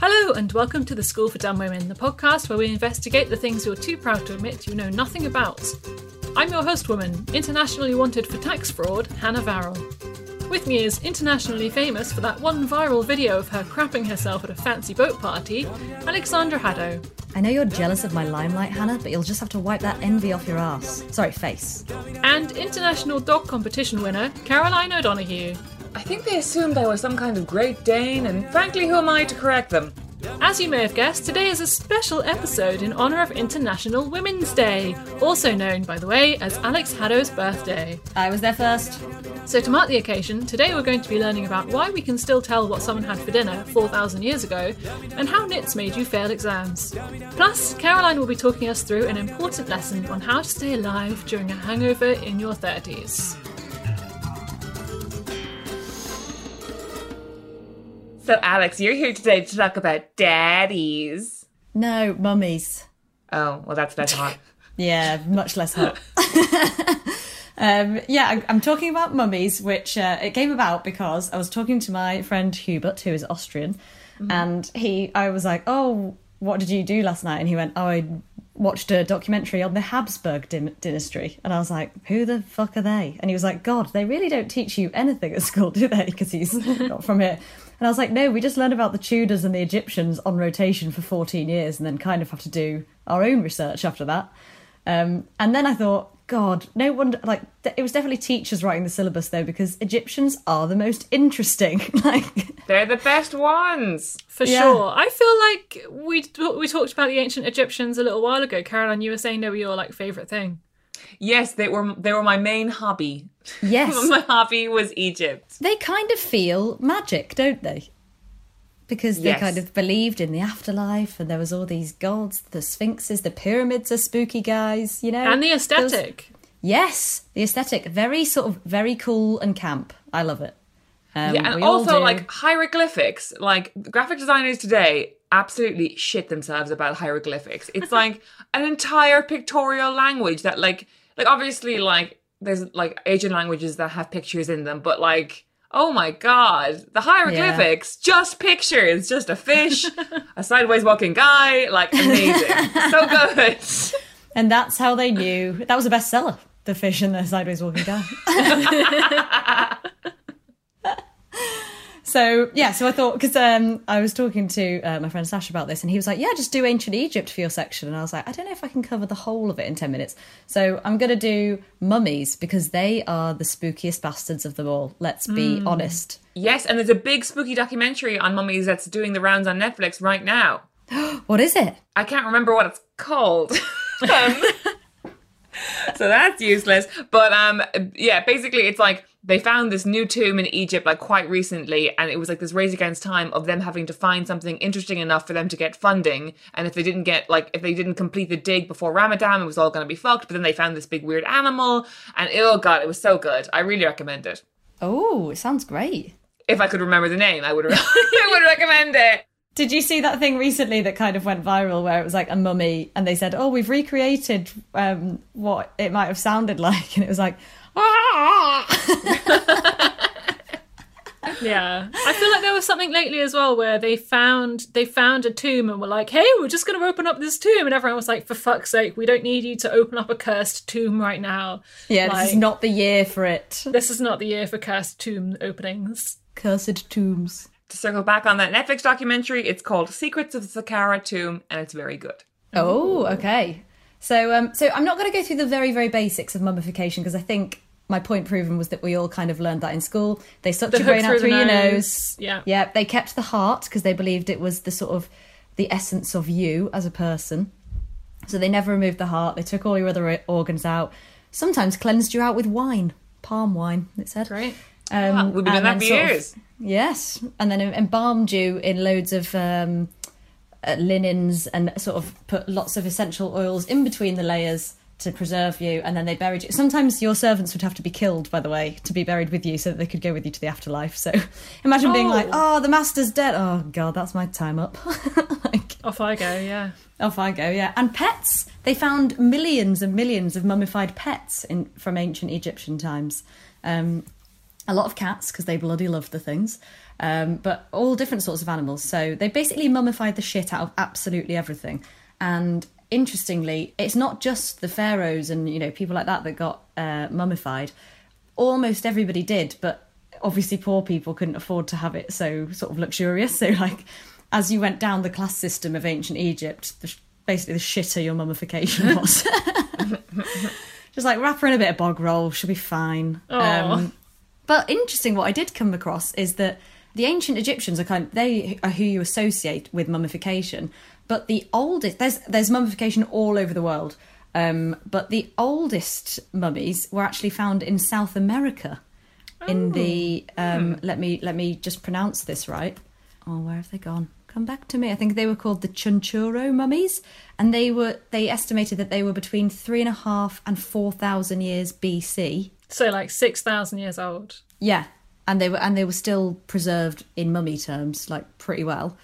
Hello, and welcome to the School for Dumb Women, the podcast where we investigate the things you're too proud to admit you know nothing about. I'm your host woman, internationally wanted for tax fraud, Hannah Varrall. With me is internationally famous for that one viral video of her crapping herself at a fancy boat party, Alexandra Haddow. I know you're jealous of my limelight, Hannah, but you'll just have to wipe that envy off your ass. Sorry, face. And international dog competition winner, Caroline O'Donoghue. I think they assumed I was some kind of Great Dane, and frankly, who am I to correct them? As you may have guessed, today is a special episode in honour of International Women's Day, also known, by the way, as Alex Haddow's birthday. I was there first. So, to mark the occasion, today we're going to be learning about why we can still tell what someone had for dinner 4,000 years ago, and how nits made you fail exams. Plus, Caroline will be talking us through an important lesson on how to stay alive during a hangover in your 30s. So, Alex, you're here today to talk about daddies. No, mummies. Oh, well, that's less hot. Yeah, much less hot. um, yeah, I'm talking about mummies, which uh, it came about because I was talking to my friend Hubert, who is Austrian, and he, I was like, "Oh, what did you do last night?" And he went, "Oh, I watched a documentary on the Habsburg dy- dynasty," and I was like, "Who the fuck are they?" And he was like, "God, they really don't teach you anything at school, do they?" Because he's not from here. And I was like, "No, we just learned about the Tudors and the Egyptians on rotation for 14 years, and then kind of have to do our own research after that." Um, and then I thought, God, no wonder. Like, th- it was definitely teachers writing the syllabus though, because Egyptians are the most interesting. like, They're the best ones. For Yeah. sure. I feel like we we talked about the ancient Egyptians a little while ago. Caroline, you were saying they were your like favourite thing. Yes, they were. They were my main hobby. Yes, my hobby was Egypt. they kind of feel magic, don't they? Because they Yes. kind of believed in the afterlife, and there was all these gods, the sphinxes, the pyramids are spooky guys, you know, And the Those- aesthetic. Yes, the aesthetic, very sort of very cool and camp. I love it. Um, yeah, and also like hieroglyphics. Like graphic designers today absolutely shit themselves about hieroglyphics. It's like an entire pictorial language that like like obviously like there's like Asian languages that have pictures in them, but like oh my god, the hieroglyphics just pictures, just a fish, a sideways walking guy, like amazing, so good. And that's how they knew that was a bestseller. The fish and the sideways walking guy. so yeah, so I thought because um, I was talking to uh, my friend Sash about this, and he was like, "Yeah, just do ancient Egypt for your section." And I was like, "I don't know if I can cover the whole of it in ten minutes." So I'm going to do mummies because they are the spookiest bastards of them all. Let's be honest. Yes, and there's a big spooky documentary on mummies that's doing the rounds on Netflix right now. What is it? I can't remember what it's called. Um, so that's useless. But um yeah, basically it's like they found this new tomb in Egypt like quite recently and it was like this race against time of them having to find something interesting enough for them to get funding and if they didn't get like if they didn't complete the dig before Ramadan it was all going to be fucked but then they found this big weird animal and oh god it was so good. I really recommend it. Oh, it sounds great. If I could remember the name, I would I would recommend it. Did you see that thing recently that kind of went viral where it was like a mummy and they said, "Oh, we've recreated um, what it might have sounded like," and it was like, "Ah!" Yeah, I feel like there was something lately as well where they found they found a tomb and were like, "Hey, we're just going to open up this tomb," and everyone was like, "For fuck's sake, we don't need you to open up a cursed tomb right now." yeah, Like, this is not the year for it. This is not the year for cursed tomb openings. Cursed tombs. To circle back on that Netflix documentary, it's called Secrets of the Saqqara Tomb, and it's very good. Oh, okay. So, um, so I'm not going to go through the very, very basics of mummification because I think my point proven was that we all kind of learned that in school. They sucked The your brain out through your nose. nose. Yeah. yeah. They kept the heart because they believed it was the sort of the essence of you as a person. So they never removed the heart. They took all your other organs out. Sometimes cleansed you out with wine, palm wine. It said. Great. Um, Wow, we've been doing that for sort of- years. yes, and then embalmed you in loads of um, uh, linens and sort of put lots of essential oils in between the layers to preserve you, and then they buried you. Sometimes your servants would have to be killed, by the way, to be buried with you, so that they could go with you to the afterlife. So imagine being Oh. like, "Oh, the master's dead. Oh God, that's my time up." like, Off I go. Yeah. off I go, yeah. And pets. They found millions and millions of mummified pets in from ancient Egyptian times. Um, a lot of cats because they bloody loved the things, um, but all different sorts of animals. So they basically mummified the shit out of absolutely everything. And interestingly, it's not just the pharaohs and you know people like that that got uh, mummified. Almost everybody did, but obviously poor people couldn't afford to have it so sort of luxurious. So like, as you went down the class system of ancient Egypt, the, sh- basically the shitter your mummification was. Just like wrap her in a bit of bog roll, she'll be fine. Um. But interesting, what I did come across is that the ancient Egyptians are kind of, they are who you associate with mummification. But the oldest there's there's mummification all over the world. Um, but the oldest mummies were actually found in South America. In the um, let me let me just pronounce this right. Oh, where have they gone? Come back to me. I think they were called the Chinchorro mummies, and they were they estimated that they were between three and a half and four thousand years BC. So like six thousand years old. Yeah, and they were and they were still preserved in mummy terms, like pretty well.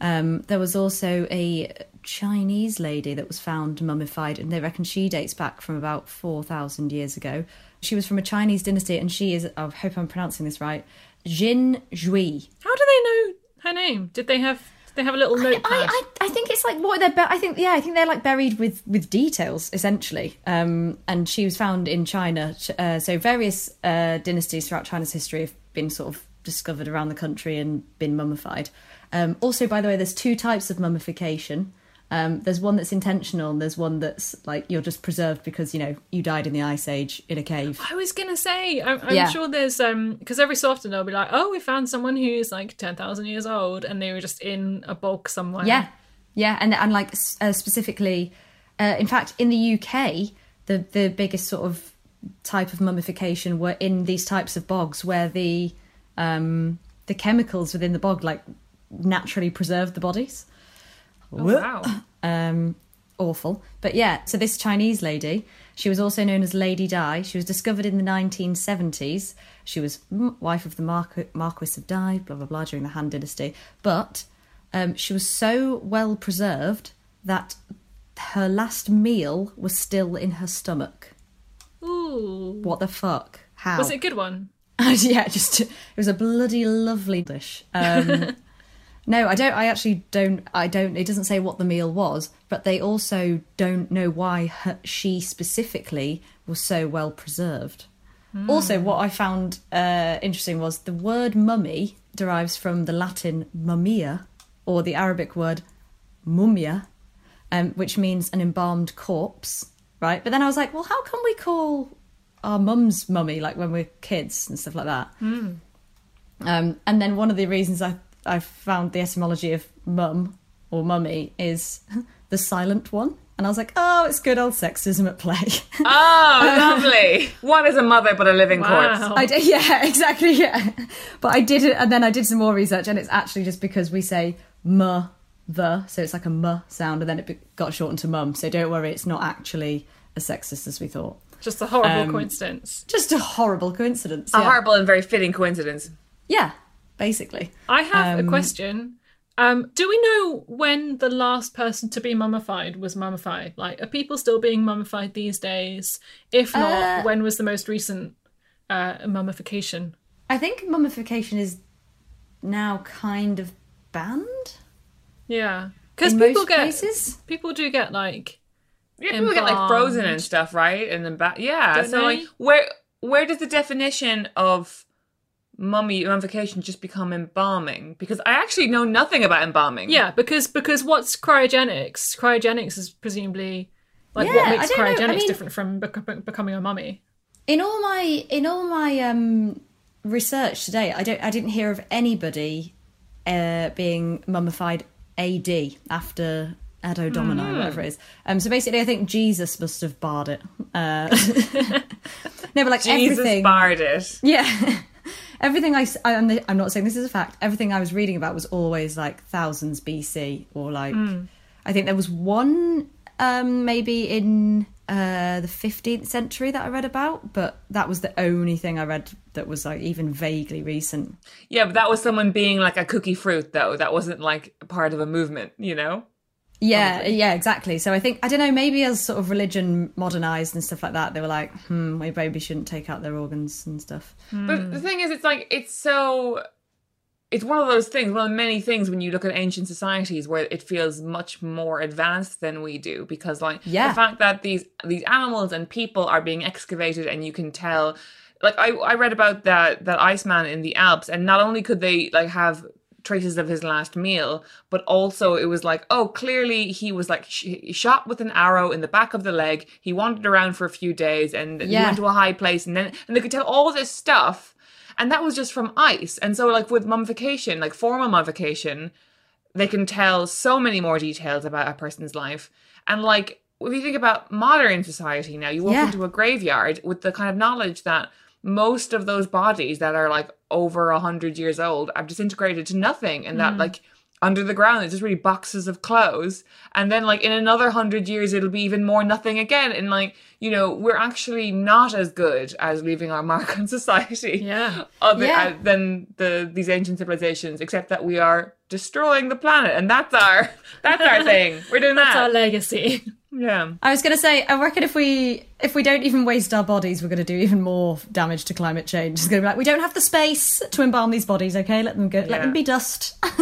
Um, there was also a Chinese lady that was found mummified, and they reckon she dates back from about four thousand years ago. She was from a Chinese dynasty, and she is. I hope I'm pronouncing this right. Jin Zhui. How do they know her name? Did they have? They have a little notepad? I, I, I think it's like what they're. bu- I think yeah, I think they're like buried with with details essentially. Um, and she was found in China. Uh, so various uh, dynasties throughout China's history have been sort of discovered around the country and been mummified. Um, also, by the way, there's two types of mummification. Um, there's one that's intentional, and there's one that's like you're just preserved because you know you died in the ice age in a cave. I was gonna say, I'm, I'm Yeah. sure there's um because every so often they'll be like, oh, we found someone who's like ten thousand years old, and they were just in a bog somewhere. Yeah, yeah, and and like uh, specifically, uh, in fact, in the UK, the the biggest sort of type of mummification were in these types of bogs where the um, the chemicals within the bog like naturally preserve the bodies. Oh, wow. Um, awful, but yeah. So this Chinese lady, she was also known as Lady Dai. She was discovered in the 1970s. She was wife of the Marqu- Marquis of Dai, blah blah blah, during the Han Dynasty. But um, she was so well preserved that her last meal was still in her stomach. Ooh. What the fuck? How? Was it a good one? yeah, just it was a bloody lovely dish. Um, no, I don't. I actually don't. I don't. It doesn't say what the meal was, but they also don't know why her, she specifically was so well preserved. Also, what I found uh, interesting was the word mummy derives from the Latin mumia, or the Arabic word mumia, um, which means an embalmed corpse, right? But then I was like, well, how can we call our mum's mummy like when we're kids and stuff like that? Um, and then one of the reasons I I found the etymology of mum or mummy is the silent one, and I was like, oh, it's good old sexism at play. Oh, lovely. What is a mother but a living Wow. corpse? I did, yeah, exactly, yeah. But I did it, and then I did some more research, and it's actually just because we say m the, so it's like a m sound, and then it be- got shortened to mum. So don't worry, it's not actually as sexist as we thought. Just a horrible Um, coincidence. Just a horrible coincidence. A yeah. horrible and very fitting coincidence. yeah, basically. I have a um, question. Um, do we know when the last person to be mummified was mummified? Like, are people still being mummified these days? If not, Uh, when was the most recent uh, mummification? I think mummification is now kind of banned Yeah, because people most get places. people do get like Yeah, people get like frozen and stuff, right? And then back, yeah. Don't so like, where where does the definition of mummy mummification just become embalming? Because I actually know nothing about embalming. yeah, because because what's cryogenics? Cryogenics is presumably like Yeah, what makes don't. I cryogenics mean- different from bec- becoming a mummy. In all my in all my um, research today, I don't I didn't hear of anybody uh, being mummified AD after Ado Domini, Hmm. whatever it is. Um, so basically, I think Jesus must have barred it. Uh, no, but like Jesus everything. barred it. Yeah. Everything I, I'm, not saying this is a fact. Everything I was reading about was always like thousands BC or like I think there was one um maybe in uh the 15th century that I read about, but that was the only thing I read that was like even vaguely recent. Yeah, but that was someone being like a cookie fruit, though. That wasn't like part of a movement, you know. Yeah, yeah, exactly. So I think I don't know. Maybe as sort of religion modernized and stuff like that, they were like, "Hmm, we maybe shouldn't take out their organs and stuff." But the thing is, it's like it's so. It's one of those things, one of many things when you look at ancient societies where it feels much more advanced than we do, because like Yeah. the fact that these these animals and people are being excavated, and you can tell. Like I, I read about that that Iceman in the Alps, and not only could they like have traces of his last meal, but also it was like, oh, clearly he was like sh- shot with an arrow in the back of the leg. He wandered around for a few days, and he Yeah. went to a high place, and then and they could tell all this stuff, and that was just from ice. And so, like with mummification, like formal mummification, they can tell so many more details about a person's life. And like if you think about modern society now, you walk Yeah. into a graveyard with the kind of knowledge that most of those bodies that are like over a hundred years old have disintegrated to nothing, and that like under the ground it's just really boxes of clothes. And then like in another hundred years it'll be even more nothing again. And like you know we're actually not as good as leaving our mark on society Yeah. other Yeah. uh, than the these ancient civilizations, except that we are destroying the planet, and that's our that's our thing. We're doing that. That's our legacy. Yeah. I was going to say, I reckon if we if we don't even waste our bodies, we're going to do even more damage to climate change. It's going to be like we don't have the space to embalm these bodies. Okay, let them go. Let them be dust.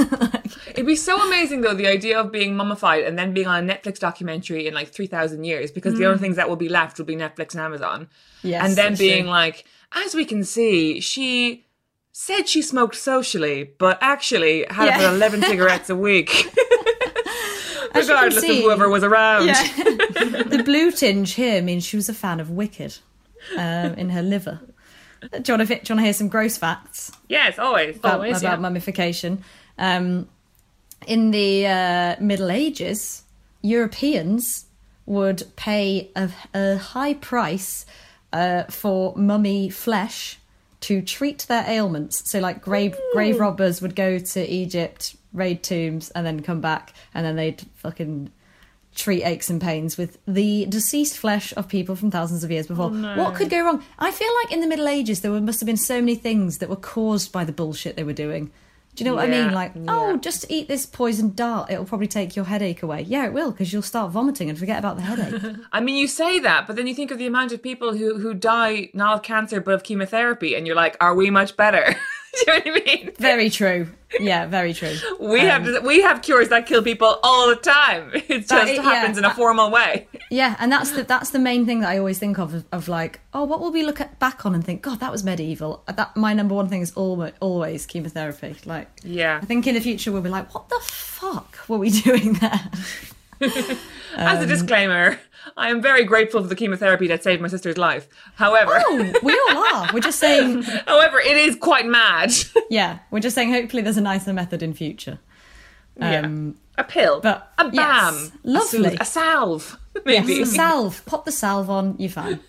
It'd be so amazing though the idea of being mummified and then being on a Netflix documentary in like three thousand years, because the only mm. things that will be left will be Netflix and Amazon. Yes, and then being true. like, as we can see, she said she smoked socially, but actually had Yeah. about eleven cigarettes a week. As you can Regardless of see- whoever was around. Yeah. the blue tinge here means she was a fan of Wicked um, in her liver. Do you want to do you want to hear some gross facts? Yes, always. about, Always, about yeah. mummification. Um, in the uh, Middle Ages, Europeans would pay a, a high price uh, for mummy flesh to treat their ailments. So, like grave grave robbers would go to Egypt, raid tombs, and then come back, and then they'd fucking treat aches and pains with the deceased flesh of people from thousands of years before. Oh, what could go wrong? I feel like in the Middle Ages there were, must have been so many things that were caused by the bullshit they were doing. Do you know what I mean? Like, oh, yeah. oh, just eat this poisoned dart; it'll probably take your headache away. Yeah, it will, because you'll start vomiting and forget about the headache. I mean, you say that, but then you think of the amount of people who who die not of cancer but of chemotherapy, and you're like, are we much better? Do you know what I mean? very true. Yeah, very true. We have we have cures that kill people all the time. It just it- happens yeah. in a formal way. Yeah, and that's the that's the main thing that I always think of, of of like, oh, what will we look at back on and think, God, that was medieval. That my number one thing is always always chemotherapy. Like, Yeah. I think in the future we'll be like, what the fuck were we doing there? As Um, a disclaimer, I am very grateful for the chemotherapy that saved my sister's life. However, Oh, we all are. We're just saying, however, it is quite mad. yeah, we're just saying. Hopefully, there's a nicer method in future. Um, yeah. A pill, but- a bam, yes, lovely. a salve, Yes, maybe. the salve. Pop the salve on. You're fine.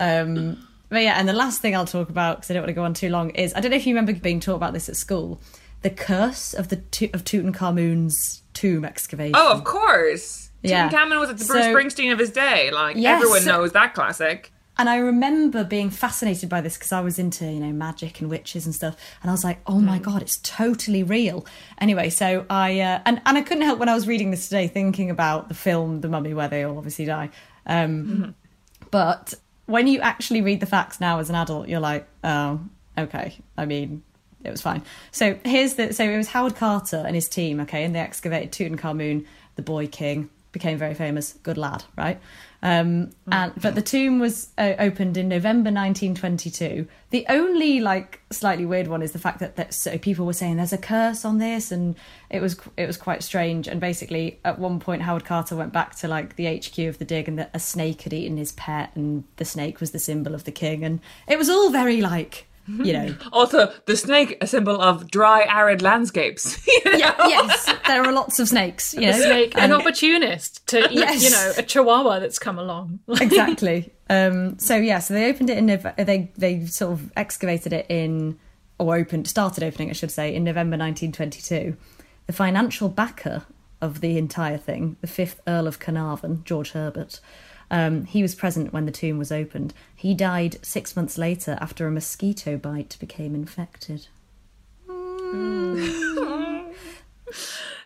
Um, but yeah, and the last thing I'll talk about because I don't want to go on too long is I don't know if you remember being taught about this at school. The curse of the of Tutankhamun's tomb excavation. Oh, of course. Yeah. Tutankhamun was the Bruce So- Springsteen of his day. Like Yes. everyone knows that classic. And I remember being fascinated by this because I was into, you know, magic and witches and stuff. And I was like, oh my God, it's totally real. Anyway, so I, uh, and, and I couldn't help when I was reading this today thinking about the film The Mummy, where they all obviously die. Um, But when you actually read the facts now as an adult, you're like, oh, okay. I mean, it was fine. So here's the, so it was Howard Carter and his team, okay, and they excavated Tutankhamun, the boy king, became very famous, good lad, right? Um, and but the tomb was uh, opened in November 1922. The only like slightly weird one is the fact that, that so people were saying there's a curse on this, and it was it was quite strange. And basically, at one point, Howard Carter went back to like the HQ of the dig, and that a snake had eaten his pet, and the snake was the symbol of the king, and it was all very like you know Also, the snake, a symbol of dry, arid landscapes. You know? yeah, yes, there are lots of snakes. You know, Snake, an opportunist to eat, Yes. you know, a chihuahua that's come along. exactly. Um, so yeah, so they opened it in they they sort of excavated it in or opened started opening, I should say, in November 1922. The financial backer of the entire thing, the fifth Earl of Carnarvon, George Herbert. Um, he was present when the tomb was opened. He died six months later after a mosquito bite became infected.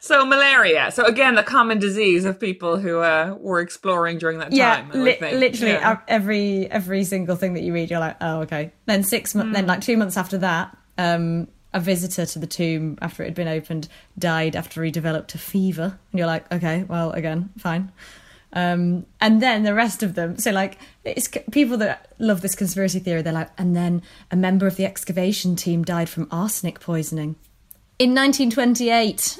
So malaria. So again, the common disease of people who uh, were exploring during that yeah, time. I would li- literally Yeah. every every single thing that you read, you're like, oh, okay. Then six months, Hmm. then like two months after that, um, a visitor to the tomb after it had been opened died after he developed a fever, and you're like, okay, well, again, fine. Um, and then the rest of them, so like it's people that love this conspiracy theory. They're like, and then a member of the excavation team died from arsenic poisoning in 1928.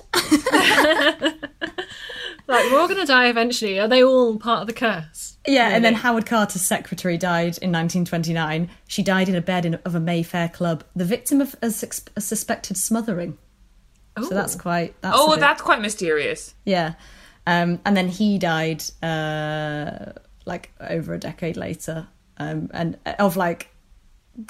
Like, we're all going to die eventually. Are they all part of the curse? Yeah, and then Howard Carter's secretary died in 1929. She died in a bed in, of a Mayfair club, the victim of a, sus- a suspected smothering. So that's quite. That's Oh, bit- that's quite mysterious. yeah. Um, and then he died uh, like over a decade later, um, and of like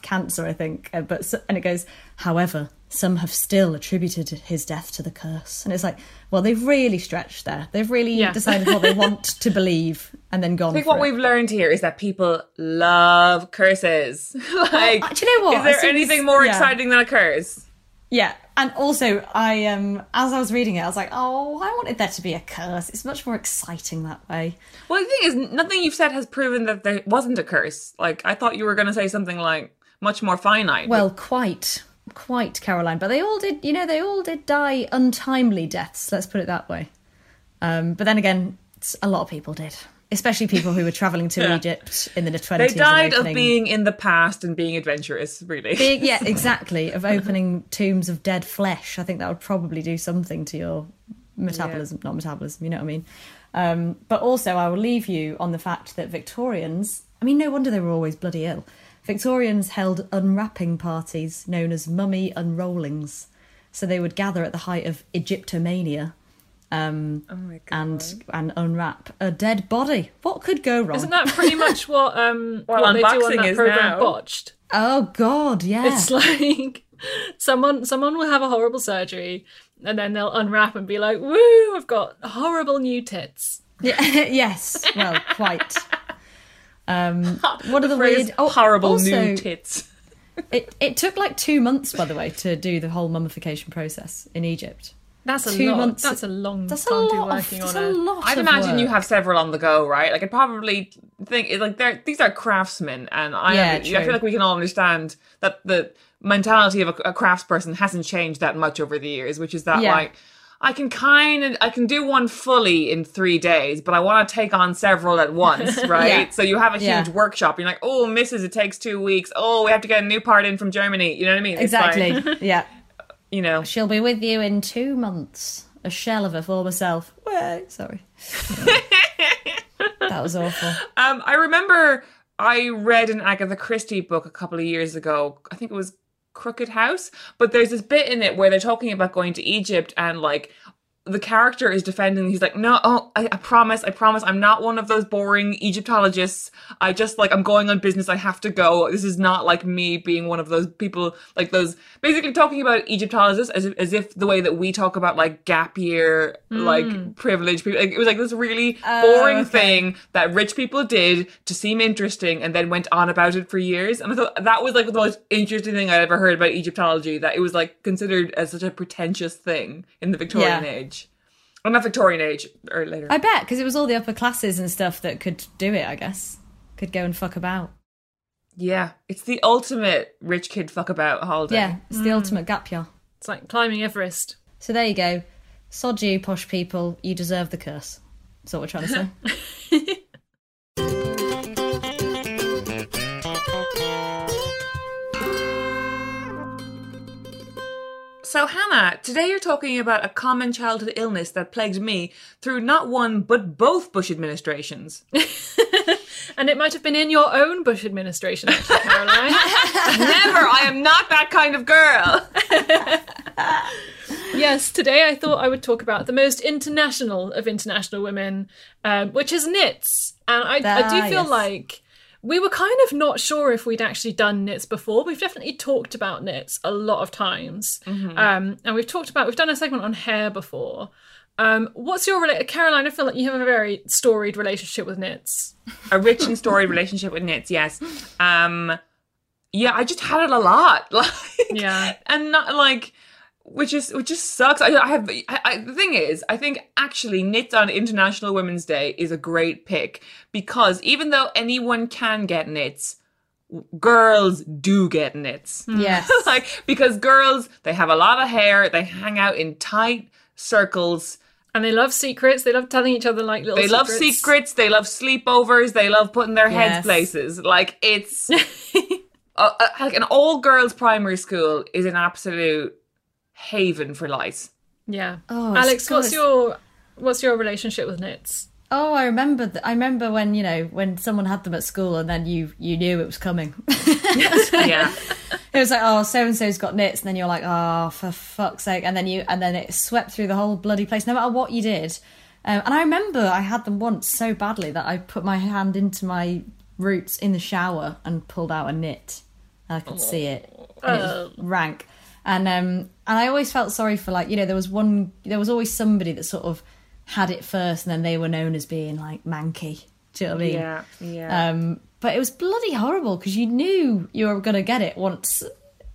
cancer, I think. Uh, but and it goes, however, some have still attributed his death to the curse, and it's like, well, they've really stretched there. They've really Yeah. decided what they want to believe, and then gone. I think what it. we've learned here is that people love curses. like, uh, do you know what? Is there As soon as- anything more yeah. exciting than a curse? Yeah, and also I um as I was reading it, I was like, oh, I wanted there to be a curse. It's much more exciting that way. Well, the thing is, nothing you've said has proven that there wasn't a curse. Like, I thought you were going to say something like much more finite. Well, quite, quite, Caroline. But they all did, you know, they all did die untimely deaths. Let's put it that way. Um, but then again, a lot of people did, especially people who were traveling to Yeah. Egypt in the 20s. they died of being in the past and being adventurous, really. Big, yeah, exactly. Of opening tombs of dead flesh. I think that would probably do something to your metabolism, not metabolism, you know what I mean? Um, but also, I will leave you on the fact that Victorians, I mean, no wonder they were always bloody ill. Victorians held unwrapping parties known as mummy unrollings. So they would gather at the height of Egyptomania um, oh and and unwrap a dead body. What could go wrong? Isn't that pretty much what um Well, what they do on unboxing that is program now. botched? oh God, yeah. It's like someone someone will have a horrible surgery and then they'll unwrap and be like, "Woo! I've got horrible new tits." Yeah, yes. Well, quite. Um, what are the Phrase, weird? Oh, horrible also, new tits. It it took like two months, by the way, to do the whole mummification process in Egypt. That's a Two lot. months- That's a long That's a time to be. Of, working that's on a it. I'd of imagine you have several on the go, right? Like, I probably think like they're these are craftsmen, and I, Yeah, I feel like we can all understand that the mentality of a, a craftsperson hasn't changed that much over the years, which is that Yeah. like I can kind of I can do one fully in three days, but I want to take on several at once, right? Yeah. So you have a huge Yeah. workshop. You're like, oh, misses, it takes two weeks. Oh, we have to get a new part in from Germany. You know what I mean? It's like, exactly. yeah, you know, she'll be with you in two months. A shell of her former self. Wait, sorry. that was awful. Um, I remember I read an Agatha Christie book a couple of years ago. I think it was Crooked House, but there's this bit in it where they're talking about going to Egypt and like the character is defending. He's like, no, oh, I, I promise, I promise, I'm not one of those boring Egyptologists. I just like, I'm going on business. I have to go. This is not like me being one of those people, like those, basically talking about Egyptologists as if, as if the way that we talk about like gap year, like hmm. privileged people. Like, it was like this really oh, boring okay. thing that rich people did to seem interesting and then went on about it for years. And I thought that was like the most interesting thing I'd ever heard about Egyptology, that it was like considered as such a pretentious thing in the Victorian Yeah. age. Well, not Victorian age, or later. I bet because it was all the upper classes and stuff that could do it. I guess could go and fuck about. yeah, it's the ultimate rich kid fuck about holiday. Yeah, it's the hmm. ultimate gap year. It's like climbing Everest. So there you go. Sod you, posh people. You deserve the curse. That's what we're trying to say. So, Hannah, today you're talking about a common childhood illness that plagued me through not one but both Bush administrations. And it might have been in your own Bush administration, actually, Caroline. Never! I am not that kind of girl! yes, today I thought I would talk about the most international of international women, um, which is nits. And I, I do Ah, feel yes. like we were kind of not sure if we'd actually done nits before. We've definitely talked about nits a lot of times. Um, and we've talked about, we've done a segment on hair before. Um, what's your rela- Caroline? I feel like you have a very storied relationship with nits. a rich and storied relationship with nits, yes. Um, yeah, I just had it a lot. Like, Yeah. and not like which is which just sucks. I, I have I, I, the thing is, I think actually nit on International Women's Day is a great pick because even though anyone can get nits, girls do get nits. yes. like because girls they have a lot of hair, they hang out in tight circles. And they love secrets. They love telling each other like little They love secrets. secrets. They love sleepovers. They love putting their heads Yes. places. Like it's uh, like an all girls primary school is an absolute haven for lies. Yeah. Oh, Alex, God, what's it's- your what's your relationship with nits? Oh, I remember. Th- I remember when you know when someone had them at school, and then you you knew it was coming. Yeah, It was like, oh, so and so's got nits, and then you're like, oh, for fuck's sake, and then you, and then it swept through the whole bloody place, no matter what you did. Um, and I remember I had them once so badly that I put my hand into my roots in the shower and pulled out a nit. I could see it, and it was rank. And um, and I always felt sorry for like you know there was one there was always somebody that sort of had it first, and then they were known as being like manky. Do you know what I mean? yeah, yeah. Um, but it was bloody horrible because you knew you were going to get it once.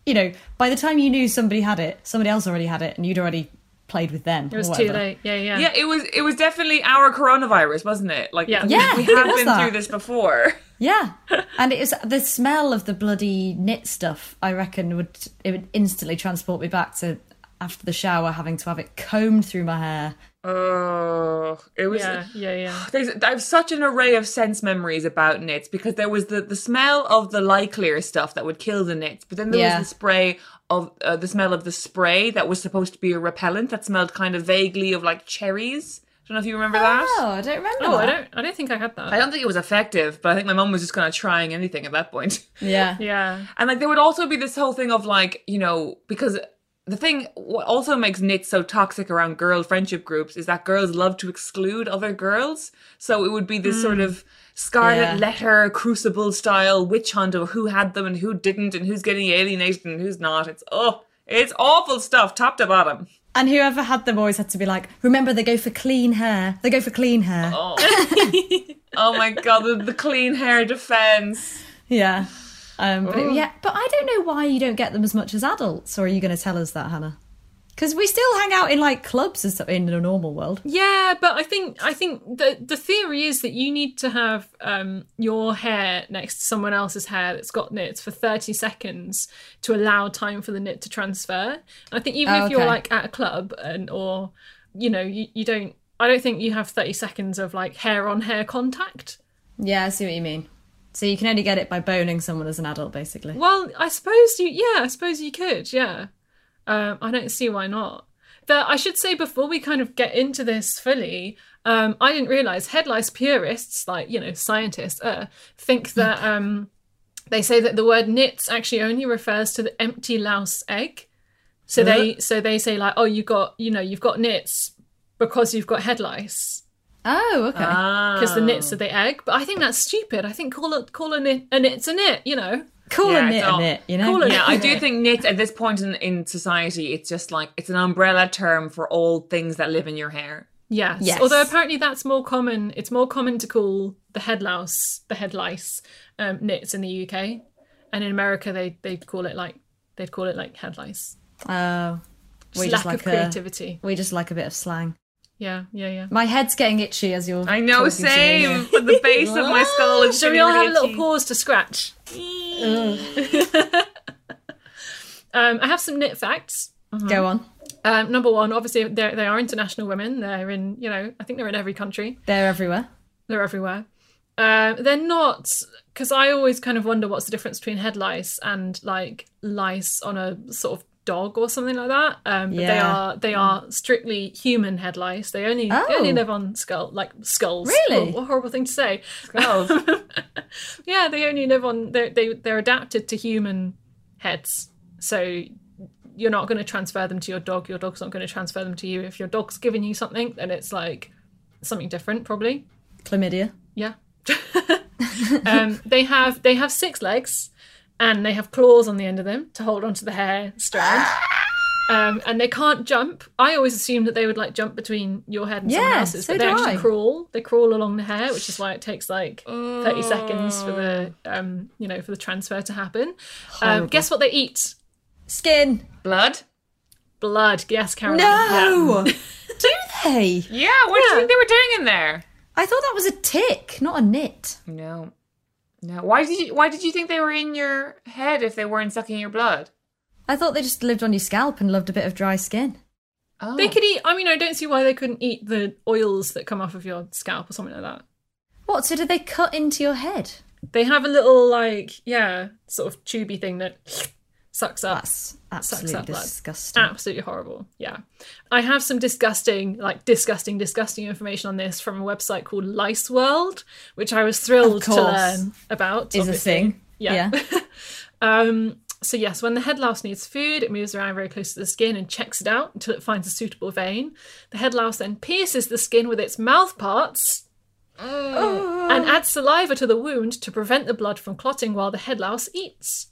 You know, by the time you knew somebody had it, somebody else already had it, and you'd already played with them. It was too late. Yeah, yeah. yeah, it was it was definitely our coronavirus, wasn't it? Like Yeah. we, Yeah, we it had been that. through this before. Yeah, and it was the smell of the bloody nit stuff. I reckon would it would instantly transport me back to after the shower, having to have it combed through my hair. Oh, it was. Yeah, yeah, yeah. There's, I have such an array of sense memories about nits because there was the, the smell of the light clear stuff that would kill the nits, but then there Yeah. was the spray of uh, the smell of the spray that was supposed to be a repellent that smelled kind of vaguely of like cherries. I don't know if you remember oh, that. Oh, I don't remember. Oh, I don't. I don't think I had that. I don't think it was effective, but I think my mom was just kind of trying anything at that point. Yeah, yeah. And like there would also be this whole thing of like, you know, because the thing what also makes nits so toxic around girl friendship groups is that girls love to exclude other girls. So it would be this sort hmm. of scarlet Yeah. letter crucible style witch hunt of who had them and who didn't and who's getting alienated and who's not. It's oh it's awful stuff, top to bottom. And whoever had them always had to be like, remember they go for clean hair. They go for clean hair. Oh my god, the, the clean hair defense. Yeah. Um, but it- yeah, but I don't know why you don't get them as much as adults. Or are you going to tell us that, Hannah? Because we still hang out in like clubs and stuff in a normal world. Yeah, but I think I think the the theory is that you need to have um, your hair next to someone else's hair that's got nits for thirty seconds to allow time for the nit to transfer. I think even Oh, if you're like at a club and or you know you, you don't, I don't think you have thirty seconds of like hair on hair contact. Yeah, I see what you mean. So you can only get it by boning someone as an adult, basically. Well, I suppose you, yeah, I suppose you could, yeah. Um, I don't see why not. That I should say before we kind of get into this fully, um, I didn't realize head lice purists, like you know scientists, uh, think that um, they say that the word nits actually only refers to the empty louse egg. So they so they say like, oh, you got you know you've got nits because you've got head lice Oh, okay. because the Ah. nits are the egg. But I think that's stupid. I think call it call a nit a nit's a nit. You know. Call Yeah, a nit no. a nit, you know? Call it- Yeah, I do think nit at this point in, in society, it's just like it's an umbrella term for all things that live in your hair. Yes. Yes. Although apparently that's more common. It's more common to call the head louse, the head lice, um, nits in the UK, and in America they they call it like they'd call it like head lice. Oh, Just we lack just like of a, creativity. we just like a bit of slang. Yeah, yeah, yeah. My head's getting itchy as you're. I know, talking to me same. But the base of my skull is Shall we all have a little pause to scratch? um, I have some nit facts. Go on. Um, number one, obviously they they are international women. They're in you know I think they're in every country. They're everywhere. They're everywhere. Um, they're not because I always kind of wonder what's the difference between head lice and like lice on a sort of dog or something like that. Um, but they are they are strictly human head lice. They only they Oh. only live on skull like skulls. Really? What a horrible thing to say. Skulls. yeah, they only live on they they they're adapted to human heads. So you're not going to transfer them to your dog. Your dog's not going to transfer them to you. If your dog's giving you something, then it's like something different, probably. Chlamydia. Yeah. um, they have they have six legs, and they have claws on the end of them to hold onto the hair strand. Um, and they can't jump. I always assumed that they would like jump between your head and someone Yeah, else's, so but they actually I. crawl. They crawl along the hair, which is why it takes like thirty seconds for the um, you know for the transfer to happen. Um, guess what they eat? Skin. Blood? Blood. Yes, Caroline. Yeah. No. do they? Yeah, what do you think they were doing in there? I thought that was a tick, not a nit. No. No. Why did you why did you think they were in your head if they weren't sucking your blood? I thought they just lived on your scalp and loved a bit of dry skin. Oh. They could eat. I mean, I don't see why they couldn't eat the oils that come off of your scalp or something like that. What? So did they cut into your head? They have a little like yeah, sort of tubey thing that sucks up. That's sucks absolutely up blood. disgusting. Absolutely horrible. Yeah. I have some disgusting, like disgusting, disgusting information on this from a website called Lice World, which I was thrilled to learn about. Is a thing. Yeah. um, so yes, when the head louse needs food, it moves around very close to the skin and checks it out until it finds a suitable vein. The head louse then pierces the skin with its mouth parts and adds saliva to the wound to prevent the blood from clotting while the head louse eats.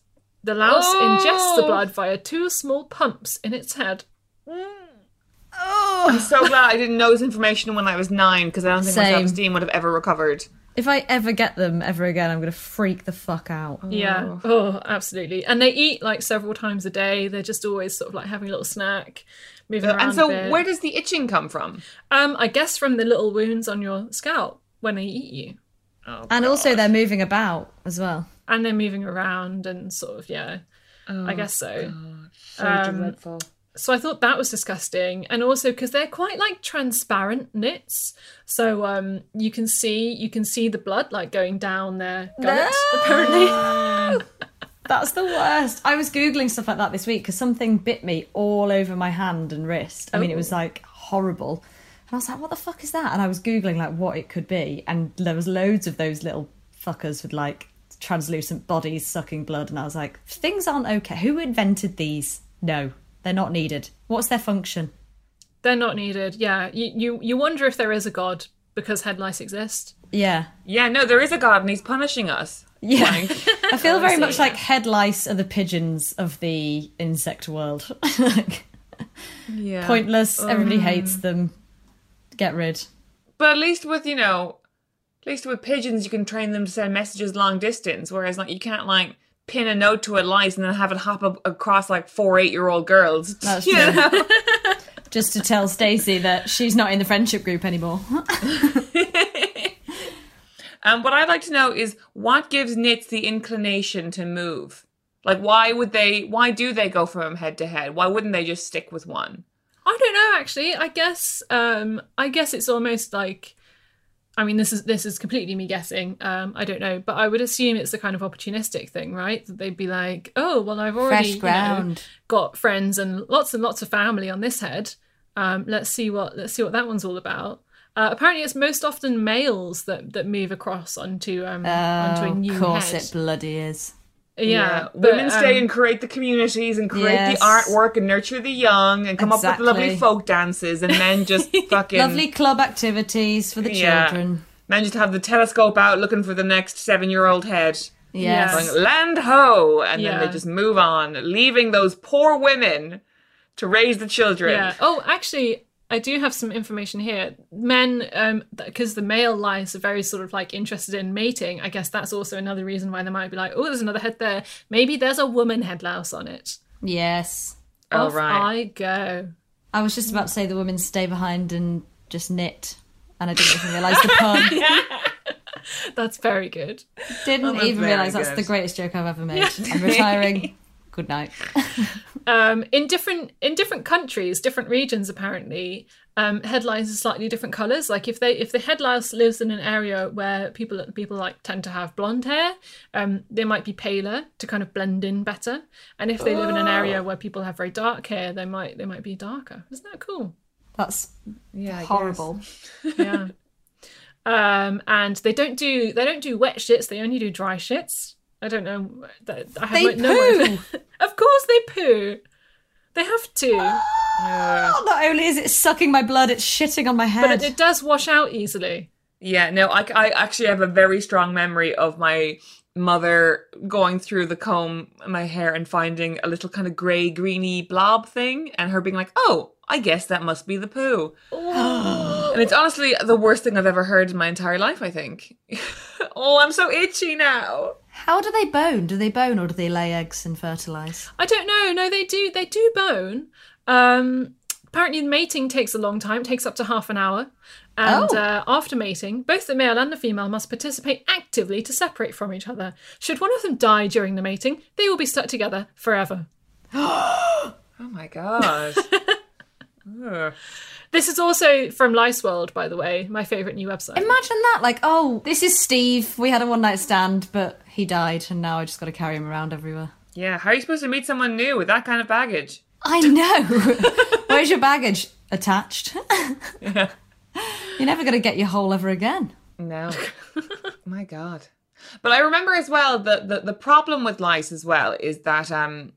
The louse ingests the blood via two small pumps in its head. Oh. I'm so glad I didn't know this information when I was nine because I don't think my Same. self esteem would have ever recovered. If I ever get them ever again, I'm going to freak the fuck out. Yeah. Oh, absolutely. And they eat like several times a day. They're just always sort of like having a little snack, moving around. And so a bit. where does the itching come from? Um, I guess from the little wounds on your scalp when they eat you. And also, they're moving about as well. And they're moving around and sort of, yeah, I guess so. So Um, dreadful. So I thought that was disgusting. And also because they're quite like transparent nits. So um you can see you can see the blood like going down their gut, apparently. That's the worst. I was googling stuff like that this week because something bit me all over my hand and wrist. I mean, it was like horrible. And I was like, "What the fuck is that?" And I was googling like what it could be, and there was loads of those little fuckers with like translucent bodies sucking blood, and I was like, "Things aren't okay. Who invented these? No, they're not needed. What's their function?" They're not needed. Yeah. You, you you wonder if there is a god because head lice exist. Yeah, Yeah, no, there is a god and he's punishing us. yeah. Like, I feel very much yeah. like head lice are the pigeons of the insect world. Like, yeah. Pointless. Everybody um, hates them. Get rid. But at least with, you know, at least with pigeons, you can train them to send messages long distance, whereas like you can't like pin a note to a lice and then have it hop up across like four eight year old girls. That's You true. know? Just to tell Stacey that she's not in the friendship group anymore. Um, what I'd like to know is what gives nits the inclination to move? Like, why would they? Why do they go from head to head? Why wouldn't they just stick with one? I don't know actually. I guess um I guess it's almost like I mean this is this is completely me guessing. Um I don't know, but I would assume it's the kind of opportunistic thing, right? That they'd be like, "Oh, well I've already you know, got friends and lots and lots of family on this head. Um let's see what let's see what that one's all about." Uh, apparently, it's most often males that, that move across onto um onto a new of course head. it bloody is. Yeah, but, women stay um, and create the communities and create Yes. the artwork and nurture the young and come up with lovely folk dances and men just fucking Lovely club activities for the Yeah. children. men just have the telescope out looking for the next seven year old head. Yes. Going land ho, and then they just move on, leaving those poor women to raise the children. Yeah. Oh, actually, I do have some information here. Men, um, because the male lice are very sort of like interested in mating. I guess that's also another reason why they might be like, oh, there's another head there. Maybe there's a woman head louse on it. Yes. Oh, Off right. I go. I was just about to say the women stay behind and just knit, and I didn't even realise the pun. yeah. That's very good. Didn't that's even very realise that's the greatest joke I've ever made. I'm retiring. Good night. Um, in different in different countries, different regions, apparently, um, head lice are slightly different colours. Like if they if the head lice lives in an area where people people like tend to have blonde hair, um, they might be paler to kind of blend in better. And if they live in an area where people have very dark hair, they might they might be darker. Isn't that cool? That's Yeah, horrible. Yeah. um, and they don't do they don't do wet shits. They only do dry shits. I don't know. that- I They have no poo. of course they poo. They have to. Oh, not only is it sucking my blood, it's shitting on my head. But it, it does wash out easily. Yeah, no, I, I actually have a very strong memory of my mother going through the comb my hair and finding a little kind of grey, greeny blob thing, and her being like, "Oh, I guess that must be the poo." and it's honestly the worst thing I've ever heard in my entire life. I think. oh, I'm so itchy now. How do they bone? Do they bone or do they lay eggs and fertilise? I don't know. No, they do. They do bone. Um, apparently, mating takes a long time. It takes up to half an hour. And Oh. uh, after mating, both the male and the female must participate actively to separate from each other. Should one of them die during the mating, they will be stuck together forever. Oh my god. Ugh. This is also from Lice World, by the way, my favourite new website. Imagine that. Like, oh, this is Steve. We had a one night stand, but he died, and now I just got to carry him around everywhere. yeah, how are you supposed to meet someone new with that kind of baggage? I know. Where's your baggage? Attached. Yeah. You're never going to get your hole ever again. No. My God. But I remember as well that the the problem with lice as well is that um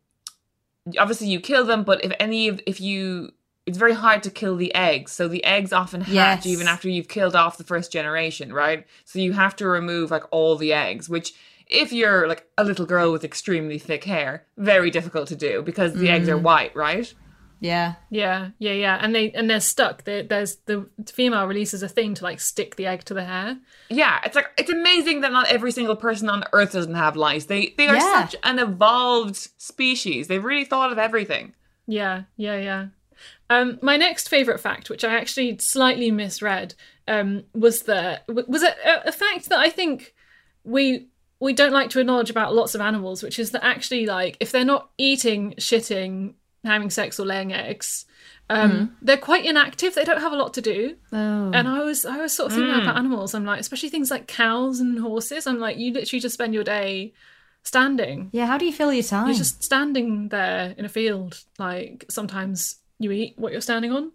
obviously you kill them, but if any of if you it's very hard to kill the eggs. So the eggs often hatch Yes. even after you've killed off the first generation, right? So you have to remove like all the eggs, which if you're like a little girl with extremely thick hair, very difficult to do because the eggs are mm. white, right? Yeah. Yeah, yeah, yeah, and they and they're stuck. They, there's the female releases a thing to like stick the egg to the hair. Yeah, it's like it's amazing that not every single person on Earth doesn't have lice. They they are Yeah. such an evolved species. They've really thought of everything. Yeah, yeah, yeah. Um, my next favorite fact, which I actually slightly misread, um, was the was a, a fact that I think we we don't like to acknowledge about lots of animals, which is that actually, like, if they're not eating, shitting, having sex, or laying eggs, um, they're quite inactive. They don't have a lot to do. Oh. And I was I was sort of thinking about animals. I'm like, especially things like cows and horses. I'm like, you literally just spend your day standing. Yeah, how do you fill your time? You're just standing there in a field. Like sometimes you eat what you're standing on,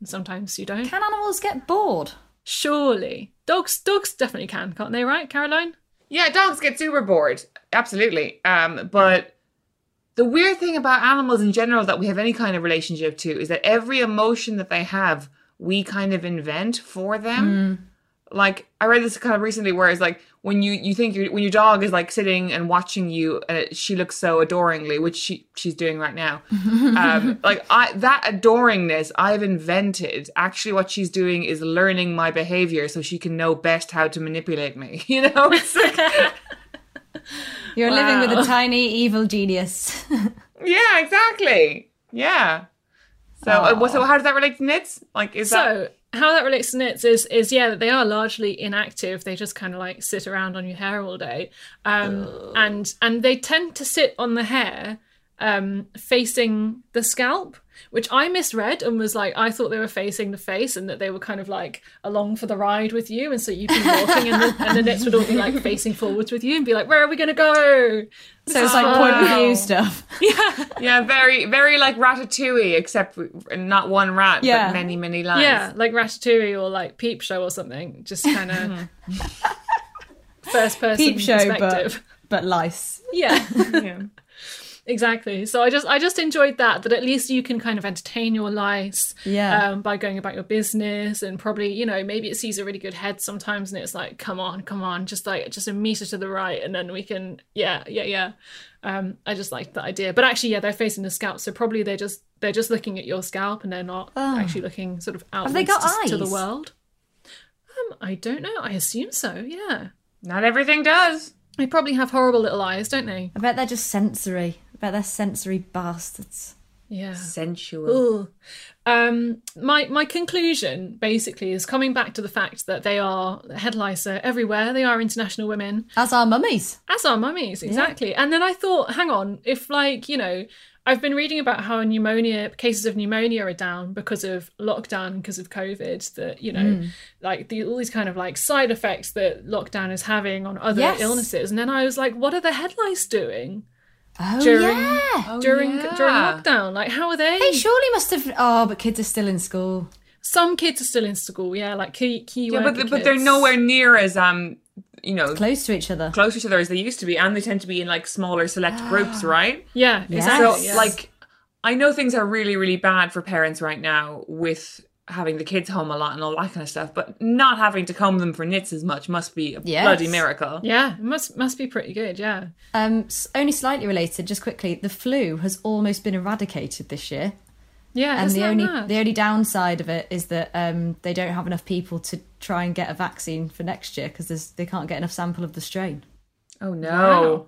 and sometimes you don't. Can animals get bored? Surely, dogs dogs definitely can, can't they? Right, Caroline? Yeah, dogs get super bored. Absolutely. Um, but the weird thing about animals in general that we have any kind of relationship to is that every emotion that they have, we kind of invent for them. Like I read this kind of recently, where it's like when you you think your when your dog is like sitting and watching you, and it, she looks so adoringly, which she she's doing right now. um, like I that adoringness I've invented. Actually, what she's doing is learning my behavior so she can know best how to manipulate me. You know, it's like. You're living with a tiny evil genius. Yeah, exactly. Yeah. So, uh, so how does that relate to nits? Like, is that So how that relates to nits is is yeah that they are largely inactive. They just kind of like sit around on your hair all day, um, and and they tend to sit on the hair um, facing the scalp, which I misread and was like I thought they were facing the face and that they were kind of like along for the ride with you, and so you'd be walking and the, and the nits would all be like facing forwards with you and be like, where are we gonna go? so it's like point of view stuff. yeah, Yeah. very, very like Ratatouille, except not one rat, Yeah. but many, many lines. Yeah, like Ratatouille or like Peep Show or something. Just kind of first person Peep show, perspective. but but lice. Yeah. Yeah. Exactly. So I just I just enjoyed that that at least you can kind of entertain your lice Yeah. um, by going about your business and probably you know maybe it sees a really good head sometimes and it's like come on come on just like just a meter to the right and then we can yeah yeah yeah. Um, I just liked that idea, but actually yeah they're facing the scalp so probably they're just they're just looking at your scalp and they're not actually looking sort of outwards they got to, to the world. Um, I don't know. I assume so. Yeah, Not everything does. they probably have horrible little eyes, don't they? I bet they're just sensory. I bet they're sensory bastards. Yeah. Sensual. Ugh. Um, my my conclusion basically is coming back to the fact that they are head lice are everywhere. They are international women, As are mummies. as are mummies, exactly. And then I thought, hang on, if like you know, I've been reading about how pneumonia cases of pneumonia are down because of lockdown, because of COVID. That you know, like the, all these kind of like side effects that lockdown is having on other Yes. illnesses. And then I was like, what are the head lice doing Oh, during yeah. during yeah. during lockdown? Like, how are they? They surely must have. Oh, but kids are still in school. Some kids are still in school, yeah, like key key Yeah, but worker but they're nowhere near as um you know Close to each other. close to each other as they used to be, and they tend to be in like smaller select groups, right? Yeah, Yes. exactly. So yes. like I know things are really really bad for parents right now with having the kids home a lot and all that kind of stuff, but not having to comb them for nits as much must be a Yes. bloody miracle. yeah, it must must be pretty good. Yeah, Um, only slightly related, just quickly. The flu has almost been eradicated this year, yeah. and isn't the that only mad? the only downside of it is that um, they don't have enough people to try and get a vaccine for next year because they can't get enough sample of the strain. Oh no. Wow.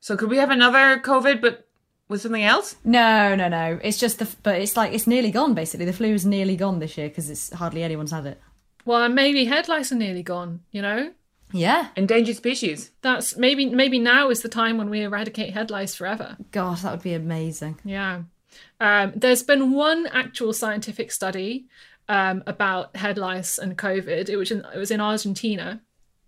So could we have another COVID but with something else? No, no, no. It's just the, but it's like it's nearly gone. Basically, the flu is nearly gone this year because it's hardly anyone's had it. well, and maybe head lice are nearly gone. You know, Yeah, Endangered species. that's maybe maybe now is the time when we eradicate head lice forever. God, that would be amazing. Yeah. Um, there's been one actual scientific study um, about head lice and COVID. It was in, it was in Argentina.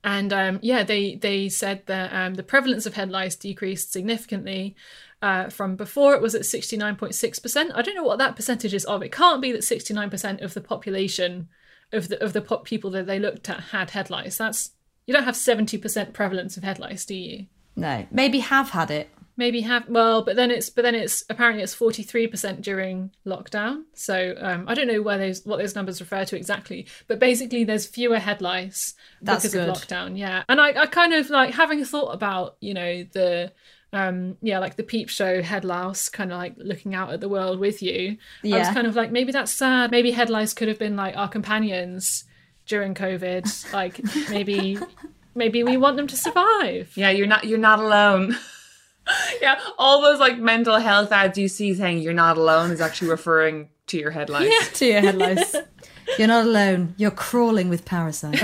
And um, yeah, they, they said that um, the prevalence of head lice decreased significantly uh, from before it was at 69.6%. I don't know what that percentage is of. It can't be that 69% of the population of the of the pop people that they looked at had head lice. That's you don't have 70% prevalence of head lice, do you? No, maybe have had it. maybe have well but then it's but then it's apparently it's 43% during lockdown so um, i don't know where those what those numbers refer to exactly but basically there's fewer head lice That's because good. of lockdown yeah and I, I kind of like having thought about you know the um yeah like the peep show head louse kind of like looking out at the world with you i was kind of like maybe that's sad maybe head lice could have been like our companions during covid like maybe maybe we want them to survive Yeah, you're not you're not alone. yeah, all those like mental health ads you see saying you're not alone is actually referring to your headlines. To your head lice. You're not alone. You're crawling with parasites.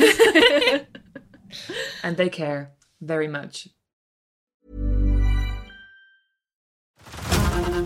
And they care very much.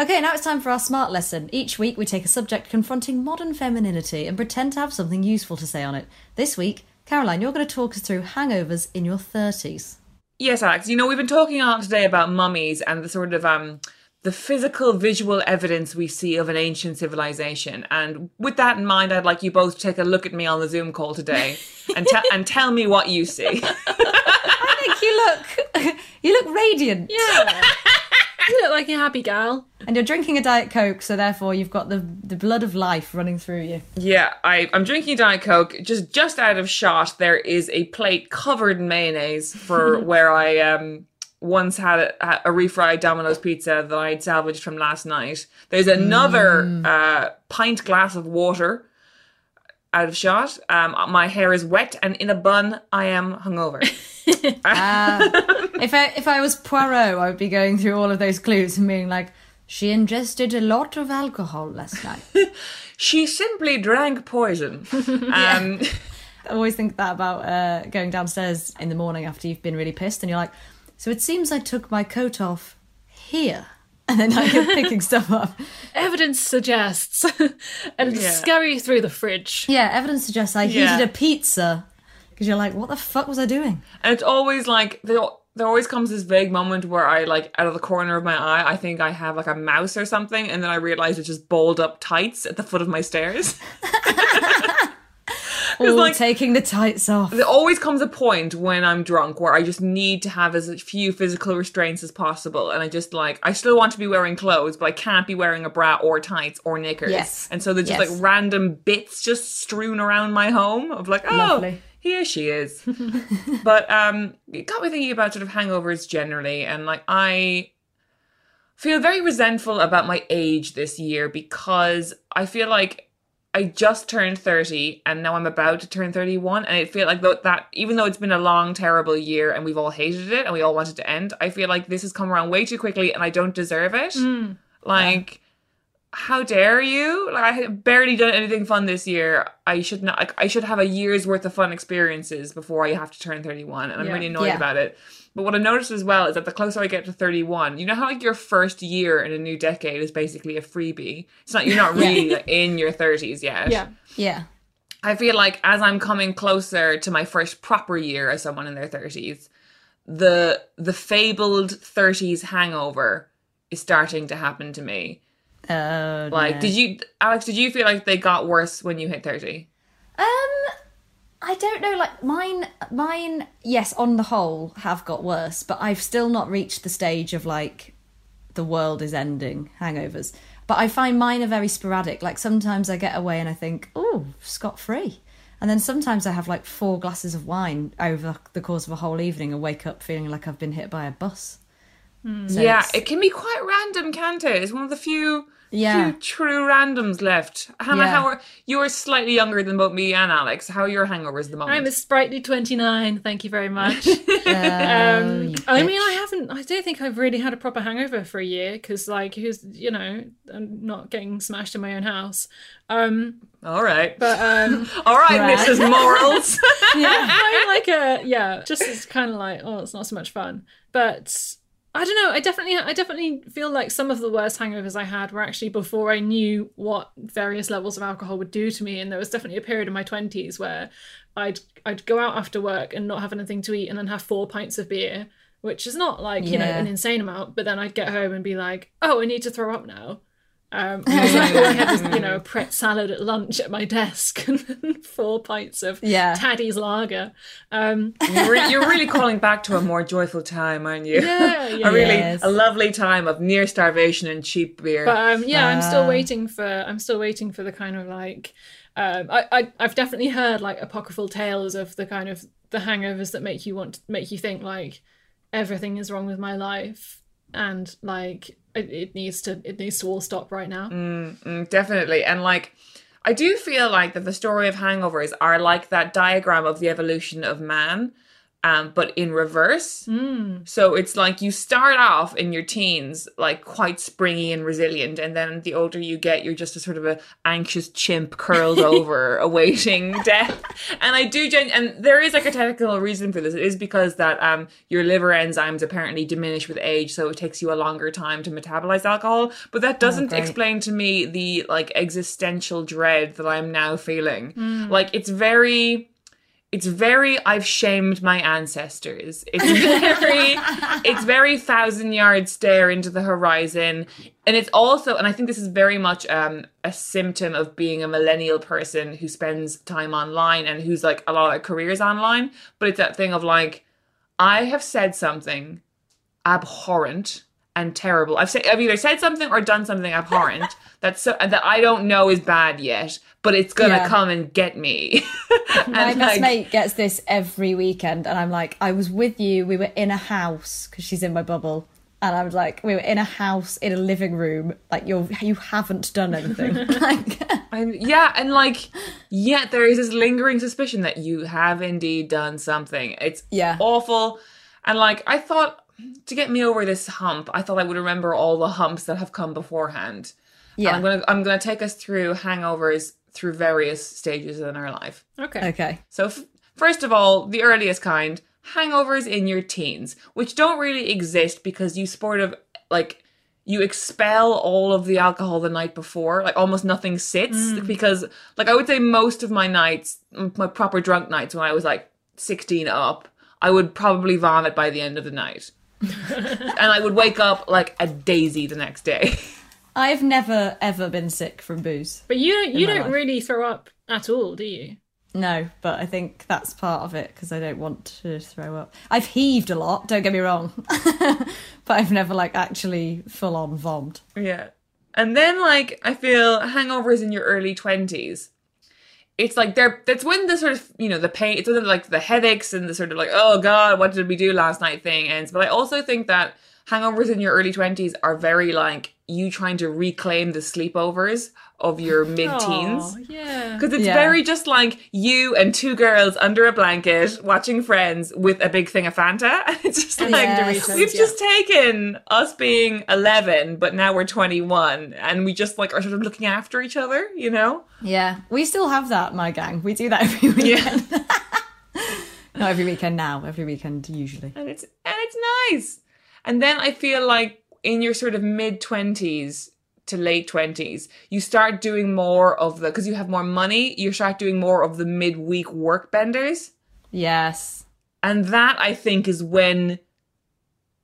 Okay, now it's time for our smart lesson. Each week we take a subject confronting modern femininity and pretend to have something useful to say on it. This week, Caroline, you're going to talk us through hangovers in your 30s. Yes, Alex. You know, we've been talking lot today about mummies and the sort of um the physical visual evidence we see of an ancient civilization. And with that in mind, I'd like you both to take a look at me on the Zoom call today and te- and tell me what you see. I think you look you look radiant. Yeah. You look like a happy gal. And you're drinking a Diet Coke, so therefore you've got the the blood of life running through you. Yeah, I, I'm drinking Diet Coke. Just just out of shot, there is a plate covered in mayonnaise for where I um once had a, a refried Domino's pizza that I'd salvaged from last night. There's another uh, pint glass of water out of shot. Um, my hair is wet, and in a bun, I am hungover. If I if I was Poirot, I would be going through all of those clues and being like, she ingested a lot of alcohol last night. she simply drank poison. Um, I always think that about uh, going downstairs in the morning after you've been really pissed, and you're like, so it seems I took my coat off here, and then I kept picking stuff up. Evidence suggests. and Yeah. scurry through the fridge. Yeah, evidence suggests I Yeah. heated a pizza because you're like, what the fuck was I doing? And it's always like there, there always comes this vague moment where I like out of the corner of my eye, I think I have like a mouse or something, and then I realize it's just balled up tights at the foot of my stairs. Or like- taking the tights off. there always comes a point when I'm drunk where I just need to have as few physical restraints as possible, and I just like I still want to be wearing clothes, but I can't be wearing a bra or tights or knickers. Yes. and so there's just Yes. like random bits just strewn around my home of like, oh, Lovely. here she is. but um, it got me thinking about sort of hangovers generally, and like I feel very resentful about my age this year because I feel like I just turned 30 and now I'm about to turn 31 and I feel like that even though it's been a long terrible year and we've all hated it and we all want it to end I feel like this has come around way too quickly and I don't deserve it. Hmm. Like how dare you? Like I barely done anything fun this year. I should not like, I should have a year's worth of fun experiences before I have to turn 31 and I'm Yeah. really annoyed Yeah. about it but what I noticed as well is that the closer I get to 31, you know how like your first year in a new decade is basically a freebie. It's not you're not really like, in your 30s yet. Yeah. Yeah. I feel like as I'm coming closer to my first proper year as someone in their 30s, the the fabled 30s hangover is starting to happen to me. Oh, Like, no. did you Alex, did you feel like they got worse when you hit 30? Um, I don't know. Like mine, mine. Yes, on the whole, have got worse, but I've still not reached the stage of like the world is ending hangovers. But I find mine are very sporadic. Like sometimes I get away and I think, oh, scot free. And then sometimes I have like four glasses of wine over the course of a whole evening and wake up feeling like I've been hit by a bus. So yeah, it can be quite random, can't it? It's one of the few Yeah. few true randoms left. Hannah, Yeah. how are you're slightly younger than both me and Alex. How are your hangovers at the moment? I'm a sprightly 29. Thank you very much. Oh, Um, you I mean. I haven't. I don't think I've really had a proper hangover for a year because, like, who's you know, I'm not getting smashed in my own house. Um, All right. but um, All right, Right. Mrs. Morals. I'm like a yeah, just it's kind of like oh, it's not so much fun. But I don't know. I definitely, I definitely feel like some of the worst hangovers I had were actually before I knew what various levels of alcohol would do to me. And there was definitely a period in my twenties where I'd I'd go out after work and not have anything to eat, and then have four pints of beer, which is not like you know an insane amount. But then I'd get home and be like, oh, I need to throw up now. Um, because like, I had was, you know, a Pret salad at lunch at my desk and four pints of Yeah. Taddy's lager. Um, you're, re- you're really calling back to a more joyful time, aren't you? Yeah, yeah, a really Yes. a lovely time of near starvation and cheap beer. but um, yeah, I'm still Ah. waiting for. I'm still waiting for the kind of like. Um, I, I I've definitely heard like apocryphal tales of the kind of the hangovers that make you want make you think like everything is wrong with my life and like it, it needs to it needs to all stop right now. Mm, definitely. And like, I do feel like that the story of hangovers are like that diagram of the evolution of man. Um, but in reverse. So it's like you start off in your teens like quite springy and resilient, and then the older you get, you're just a sort of a anxious chimp curled over, awaiting death. And I do, gen- and there is like a technical reason for this. It is because that um your liver enzymes apparently diminish with age, so it takes you a longer time to metabolize alcohol. But that doesn't great. explain to me the like existential dread that I'm now feeling. Like it's very it's very I've shamed my ancestors. It's very it's very thousand yard stare into the horizon. And it's also and I think this is very much um a symptom of being a millennial person who spends time online and who's like a lot of careers online. But it's that thing of like, I have said something abhorrent and terrible. I've said I've either said something or done something abhorrent that's so that I don't know is bad yet, but it's gonna Yeah. come and get me. My and best like, mate gets this every weekend, and I'm like, I was with you. We were in a house because she's in my bubble, and I was like, we were in a house in a living room. Like you're, you haven't done anything. like, I'm, yeah, and like, yet there is this lingering suspicion that you have indeed done something. It's Yeah. awful, and like I thought to get me over this hump, I thought I would remember all the humps that have come beforehand. And Yeah. I'm gonna I'm gonna take us through hangovers through various stages in our life. Okay. okay, So, f- first of all, the earliest kind, hangovers in your teens, which don't really exist because you sort of like you expel all of the alcohol the night before, like almost nothing sits mm. because like I would say most of my nights, my proper drunk nights when I was like 16 up, I would probably vomit by the end of the night. and I would wake up like a daisy the next day. I've never ever been sick from booze. But you don't you don't life. really throw up at all, do you? No, but I think that's part of it because I don't want to throw up. I've heaved a lot. Don't get me wrong, but I've never like actually full on vommed. Yeah. And then like I feel hangovers in your early twenties. It's like they're that's when the sort of you know the pain it's when like the headaches and the sort of like oh god what did we do last night thing ends. But I also think that hangovers in your early twenties are very like you trying to reclaim the sleepovers of your mid teens. Oh, yeah. Because it's Yeah. very just like you and two girls under a blanket watching Friends with a big thing of Fanta. It's just like, Yes. we've just taken us being 11, but now we're 21. And we just like are sort of looking after each other, you know? Yeah, we still have that, my gang. We do that every weekend. Not every weekend now. Every weekend usually. And it's, and it's nice. And then I feel like in your sort of mid 20s, to late 20s, you start doing more of the, because you have more money, you start doing more of the midweek work benders. Yes. And that I think is when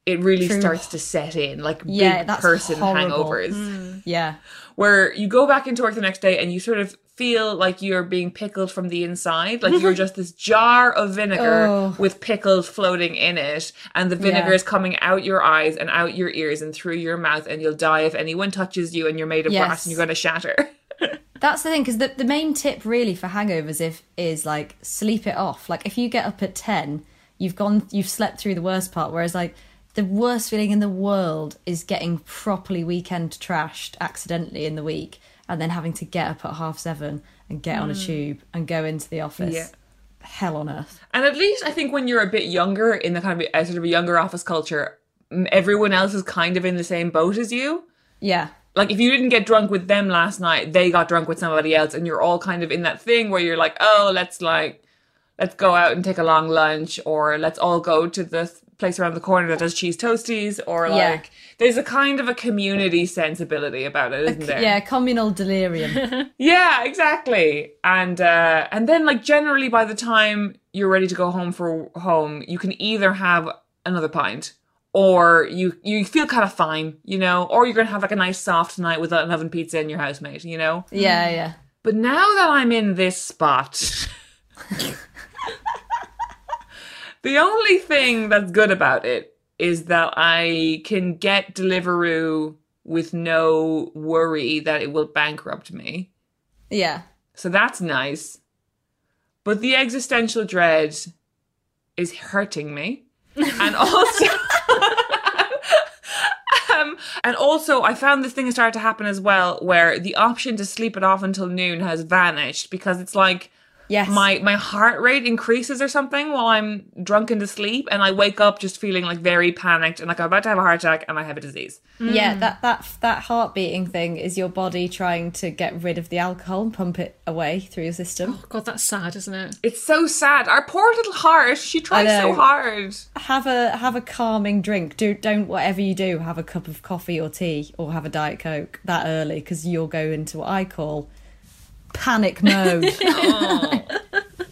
it really True. starts to set in, like Yeah, big person horrible. hangovers, hmm. Yeah. where you go back into work the next day and you sort of feel like you're being pickled from the inside, like you're just this jar of vinegar Oh. with pickles floating in it, and the vinegar Yeah. is coming out your eyes and out your ears and through your mouth, and you'll die if anyone touches you and you're made of Yes. brass and you're going to shatter. That's the thing, because the, the main tip really for hangovers if is like sleep it off. Like if you get up at ten, you've gone, you've slept through the worst part. Whereas like the worst feeling in the world is getting properly weekend trashed accidentally in the week, and then having to get up at half seven and get on a hmm. tube and go into the office. Yeah. Hell on earth. And at least I think when you're a bit younger in the kind of a, sort of a younger office culture, everyone else is kind of in the same boat as you. Yeah. Like if you didn't get drunk with them last night, they got drunk with somebody else, and you're all kind of in that thing where you're like, oh, let's like, let's go out and take a long lunch, or let's all go to the th- place around the corner that does cheese toasties, or Yeah. like, there's a kind of a community sensibility about it, isn't there? Yeah, communal delirium. Yeah, exactly. And uh and then like generally by the time you're ready to go home for home, you can either have another pint or you you feel kind of fine, you know, or you're to have like a nice soft night with an oven pizza in your housemate, you know. yeah, yeah. But now that I'm in this spot, the only thing that's good about it is that I can get Deliveroo with no worry that it will bankrupt me. Yeah. So that's nice. But the existential dread is hurting me. and also um, and also I found this thing has started to happen as well where the option to sleep it off until noon has vanished because it's like Yes. my my heart rate increases or something while I'm drunk into sleep, and I wake up just feeling like very panicked and like I'm about to have a heart attack and I have a disease. Yeah, mm. that that that heart beating thing is your body trying to get rid of the alcohol and pump it away through your system. Oh God, that's sad, isn't it? It's so sad. Our poor little heart. She tries so hard. Have a have a calming drink. Do don't whatever you do, have a cup of coffee or tea or have a diet coke that early because you'll go into what I call panic mode.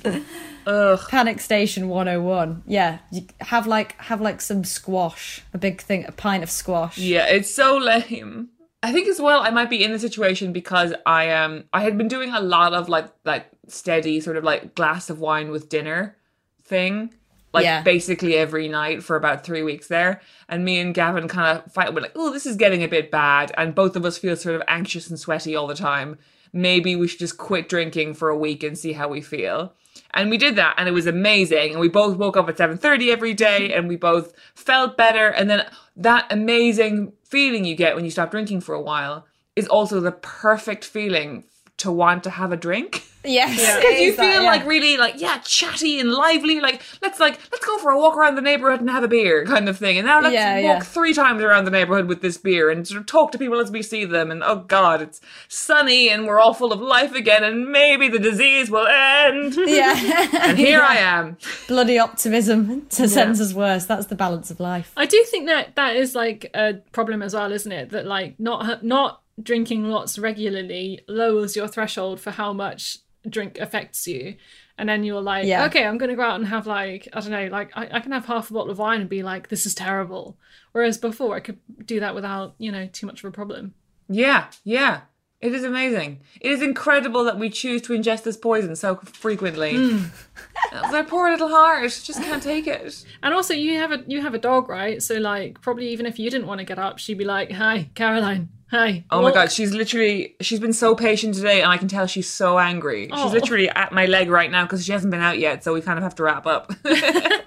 Ugh. Panic station 101. Yeah, you have like have like some squash, a big thing, a pint of squash. Yeah, it's so lame. I think as well I might be in the situation because I um I had been doing a lot of like like steady sort of like glass of wine with dinner thing. Like Yeah. basically every night for about three weeks there. And me and Gavin kind of fight we're like, oh, this is getting a bit bad. And both of us feel sort of anxious and sweaty all the time. Maybe we should just quit drinking for a week and see how we feel. And we did that and it was amazing. And we both woke up at 7:30 every day and we both felt better. And then that amazing feeling you get when you stop drinking for a while is also the perfect feeling to want to have a drink. Yes, Because you is that, feel yeah. like really like yeah, chatty and lively. Like let's like let's go for a walk around the neighborhood and have a beer, kind of thing. And now let's Yeah, walk yeah. three times around the neighborhood with this beer and sort of talk to people as we see them. And oh god, it's sunny and we're all full of life again. And maybe the disease will end. yeah. And here I am. bloody optimism to sends us worse. That's the balance of life. I do think that that is like a problem as well, isn't it? That like not not drinking lots regularly lowers your threshold for how much drink affects you. And then you're like, Yeah. okay, I'm going to go out and have like, I don't know, like I, I can have half a bottle of wine and be like, this is terrible. Whereas before I could do that without, you know, too much of a problem. Yeah, yeah. It is amazing. It is incredible that we choose to ingest this poison so frequently. Hmm. Their poor little heart just can't take it. And also you have a you have a dog, right? So like probably even if you didn't want to get up, she'd be like, Hi, Caroline, hi. Oh my god, she's literally she's been so patient today and I can tell she's so angry. Oh. She's literally at my leg right now because she hasn't been out yet, so we kind of have to wrap up.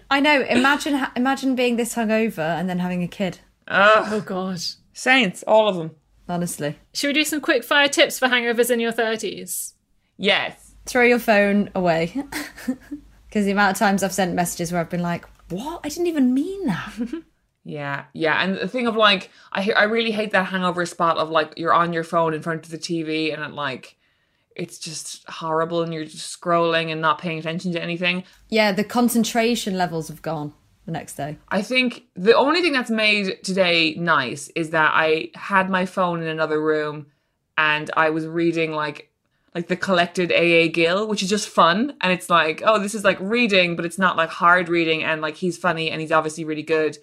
I know. Imagine imagine being this hungover and then having a kid. Oh god. Saints, all of them. Honestly, Should we do some quick fire tips for hangovers in your thirties? Yes. throw your phone away. Because the amount of times I've sent messages where I've been like, "What? I didn't even mean that." Yeah, yeah, and the thing of like, I I really hate that hangover spot of like you're on your phone in front of the TV and it like, it's just horrible and you're just scrolling and not paying attention to anything. yeah, the concentration levels have gone the next day. I think the only thing that's made today nice is that I had my phone in another room and I was reading like like the collected AA Gill, which is just fun. And it's like, oh, this is like reading, but it's not like hard reading. And like he's funny and he's obviously really good.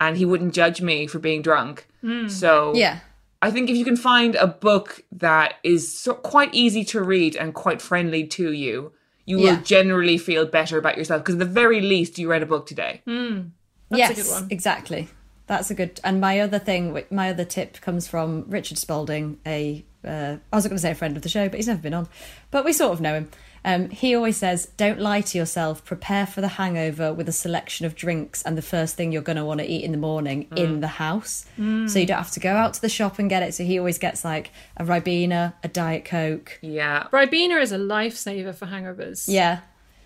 And he wouldn't judge me for being drunk. Hmm. So Yeah, I think if you can find a book that is so, quite easy to read and quite friendly to you, you will generally feel better about yourself. Because at the very least, you read a book today. Hmm. yes, a good one. exactly. That's a good. And my other thing, my other tip comes from Richard Spalding, a uh, I was going to say a friend of the show, but he's never been on. But we sort of know him. Um, he always says, "Don't lie to yourself. Prepare for the hangover with a selection of drinks and the first thing you're going to want to eat in the morning in the house, so you don't have to go out to the shop and get it." So he always gets like a Ribena, a Diet Coke. Yeah. Ribena is a lifesaver for hangovers. Yeah,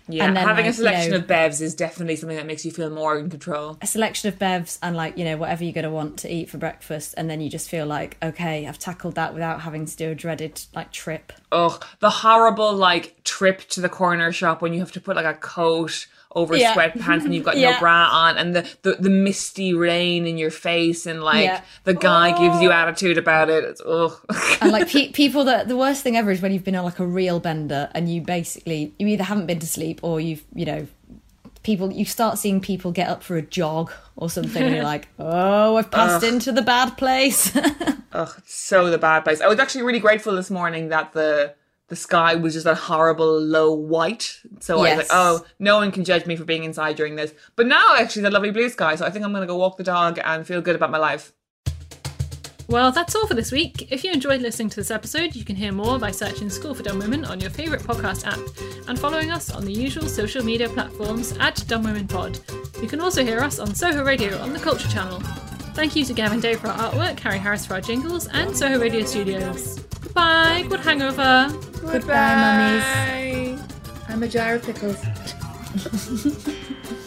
Yeah, And having like, a you selection know- of bevs is definitely something that makes you feel more in control. a selection of bevs and like you know whatever you're going to want to eat for breakfast and then you just feel like okay i've tackled that without having to do a dreaded like trip Ugh, the horrible like trip to the corner shop when you have to put like a coat over Yeah. sweatpants and you've got Yeah. no bra on and the, the, the misty rain in your face and like Yeah. the guy gives you oh. attitude about it. It's ugh. and like pe- people that the worst thing ever is when you've been on like a real bender and you basically you either haven't been to sleep or you've you know people you start seeing people get up for a jog or something and you're like oh i've passed into the bad place Ugh, it's so the bad place. I was actually really grateful this morning that the the sky was just that horrible low white. So I was like, oh, no one can judge me for being inside during this. But now actually the lovely blue sky, so I think I'm gonna go walk the dog and feel good about my life. Well, that's all for this week. If you enjoyed listening to this episode, you can hear more by searching School for Dumb Women on your favourite podcast app and following us on the usual social media platforms at Dumb Women Pod. You can also hear us on Soho Radio on the Culture Channel. Thank you to Gavin Day for our artwork, Harry Harris for our jingles, and Soho Radio Studios. Goodbye, good hangover. goodbye mummies I'm a jar of pickles.